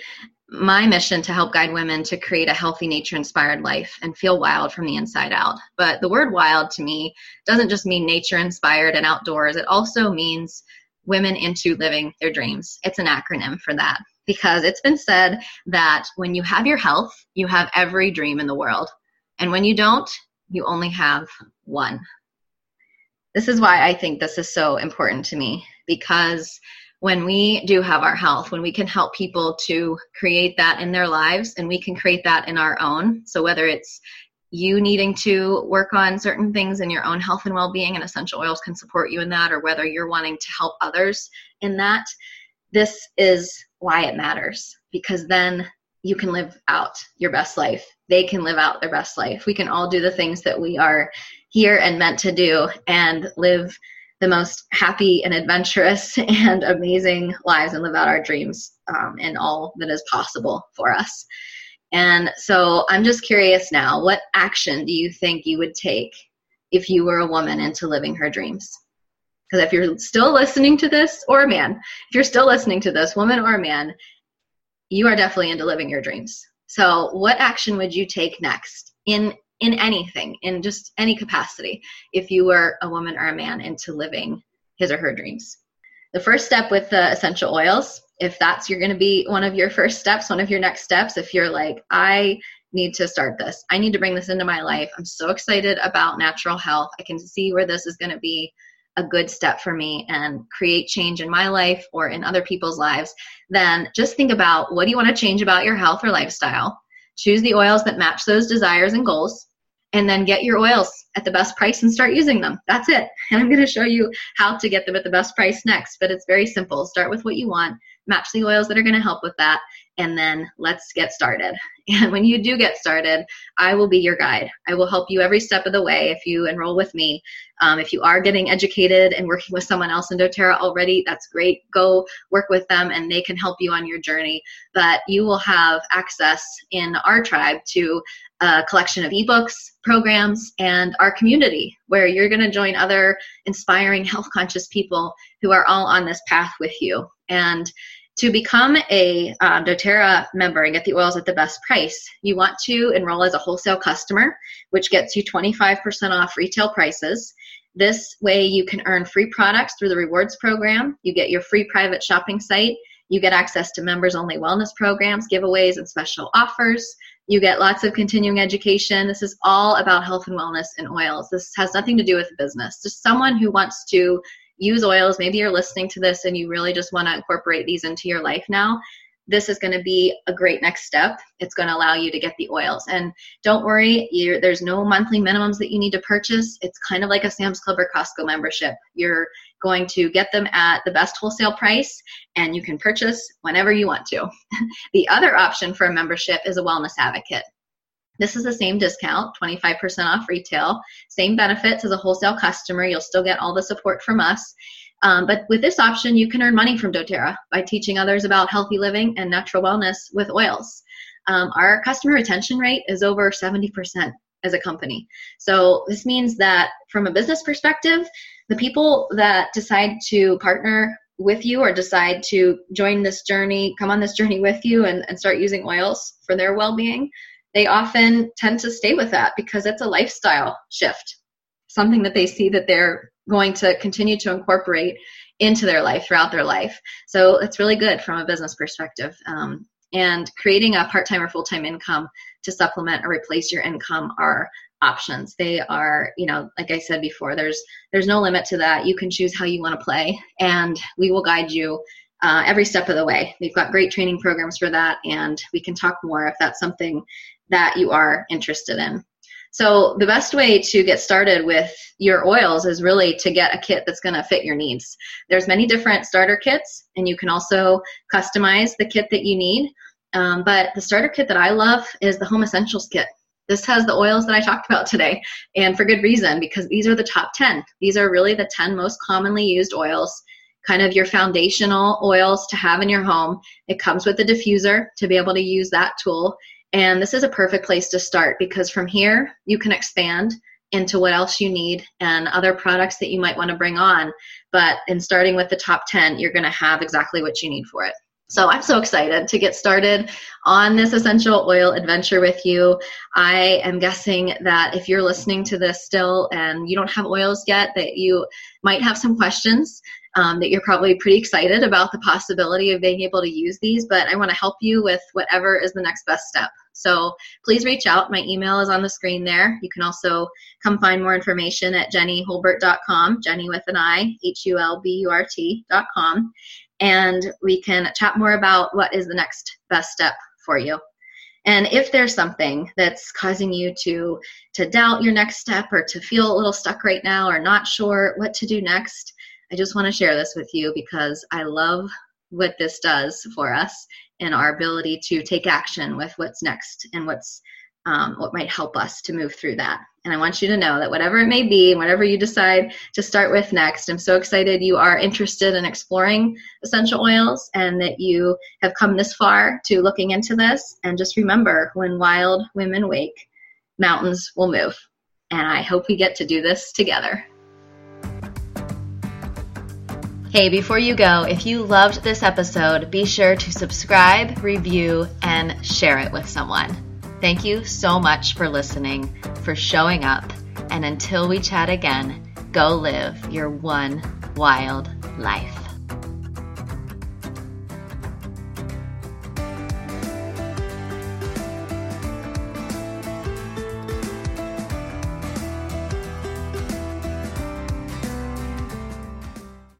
my mission to help guide women to create a healthy nature inspired life and feel wild from the inside out. But the word wild to me doesn't just mean nature inspired and outdoors, it also means women into living their dreams. It's an acronym for that because it's been said that when you have your health, you have every dream in the world. And when you don't, you only have one. This is why I think this is so important to me because when we do have our health, when we can help people to create that in their lives and we can create that in our own. So whether it's you needing to work on certain things in your own health and well-being and essential oils can support you in that or whether you're wanting to help others in that this is why it matters because then you can live out your best life they can live out their best life we can all do the things that we are here and meant to do and live the most happy and adventurous and amazing lives and live out our dreams um, and all that is possible for us. And so I'm just curious now what action do you think you would take if you were a woman into living her dreams? Because if you're still listening to this, or a man, if you're still listening to this, woman or a man, you are definitely into living your dreams. So, what action would you take next in in anything, in just any capacity, if you were a woman or a man into living his or her dreams. The first step with the essential oils, if that's you're going to be one of your first steps, one of your next steps, if you're like, I need to start this, I need to bring this into my life. I'm so excited about natural health. I can see where this is going to be a good step for me and create change in my life or in other people's lives, then just think about what do you want to change about your health or lifestyle. Choose the oils that match those desires and goals and then get your oils at the best price and start using them. That's it. And I'm going to show you how to get them at the best price next, but it's very simple. Start with what you want, match the oils that are going to help with that, and then let's get started. And when you do get started, I will be your guide. I will help you every step of the way if you enroll with me. Um, if you are getting educated and working with someone else in doTERRA already, that's great. Go work with them and they can help you on your journey. But you will have access in our tribe to a collection of ebooks, programs, and our community where you're going to join other inspiring health conscious people who are all on this path with you. And to become a uh, doTERRA member and get the oils at the best price, you want to enroll as a wholesale customer, which gets you 25% off retail prices. This way, you can earn free products through the rewards program. You get your free private shopping site. You get access to members only wellness programs, giveaways, and special offers. You get lots of continuing education. This is all about health and wellness and oils. This has nothing to do with business. Just someone who wants to use oils, maybe you're listening to this and you really just want to incorporate these into your life now, this is going to be a great next step. It's going to allow you to get the oils. And don't worry, there's no monthly minimums that you need to purchase. It's kind of like a Sam's Club or Costco membership. You're going to get them at the best wholesale price and you can purchase whenever you want to. the other option for a membership is a wellness advocate. This is the same discount, 25% off retail, same benefits as a wholesale customer. You'll still get all the support from us. Um, but with this option, you can earn money from doTERRA by teaching others about healthy living and natural wellness with oils. Um, our customer retention rate is over 70% as a company. So this means that from a business perspective, the people that decide to partner with you or decide to join this journey, come on this journey with you and, and start using oils for their well being, they often tend to stay with that because it's a lifestyle shift, something that they see that they're going to continue to incorporate into their life throughout their life. So it's really good from a business perspective. Um, and creating a part time or full time income to supplement or replace your income are options they are you know like i said before there's there's no limit to that you can choose how you want to play and we will guide you uh, every step of the way we've got great training programs for that and we can talk more if that's something that you are interested in. So the best way to get started with your oils is really to get a kit that's going to fit your needs. There's many different starter kits and you can also customize the kit that you need. Um, but the starter kit that I love is the Home Essentials kit. This has the oils that I talked about today, and for good reason because these are the top 10. These are really the 10 most commonly used oils, kind of your foundational oils to have in your home. It comes with a diffuser to be able to use that tool. And this is a perfect place to start because from here you can expand into what else you need and other products that you might want to bring on. But in starting with the top 10, you're going to have exactly what you need for it. So I'm so excited to get started on this essential oil adventure with you. I am guessing that if you're listening to this still and you don't have oils yet, that you might have some questions. Um, that you're probably pretty excited about the possibility of being able to use these, but I want to help you with whatever is the next best step. So please reach out. My email is on the screen there. You can also come find more information at jennihulburt.com, Jenny with an I, H U L B U R T.com and we can chat more about what is the next best step for you. And if there's something that's causing you to to doubt your next step or to feel a little stuck right now or not sure what to do next, I just want to share this with you because I love what this does for us and our ability to take action with what's next and what's um, what might help us to move through that. And I want you to know that whatever it may be, whatever you decide to start with next, I'm so excited you are interested in exploring essential oils and that you have come this far to looking into this. And just remember when wild women wake, mountains will move. And I hope we get to do this together. Hey, before you go, if you loved this episode, be sure to subscribe, review, and share it with someone. Thank you so much for listening, for showing up, and until we chat again, go live your one wild life.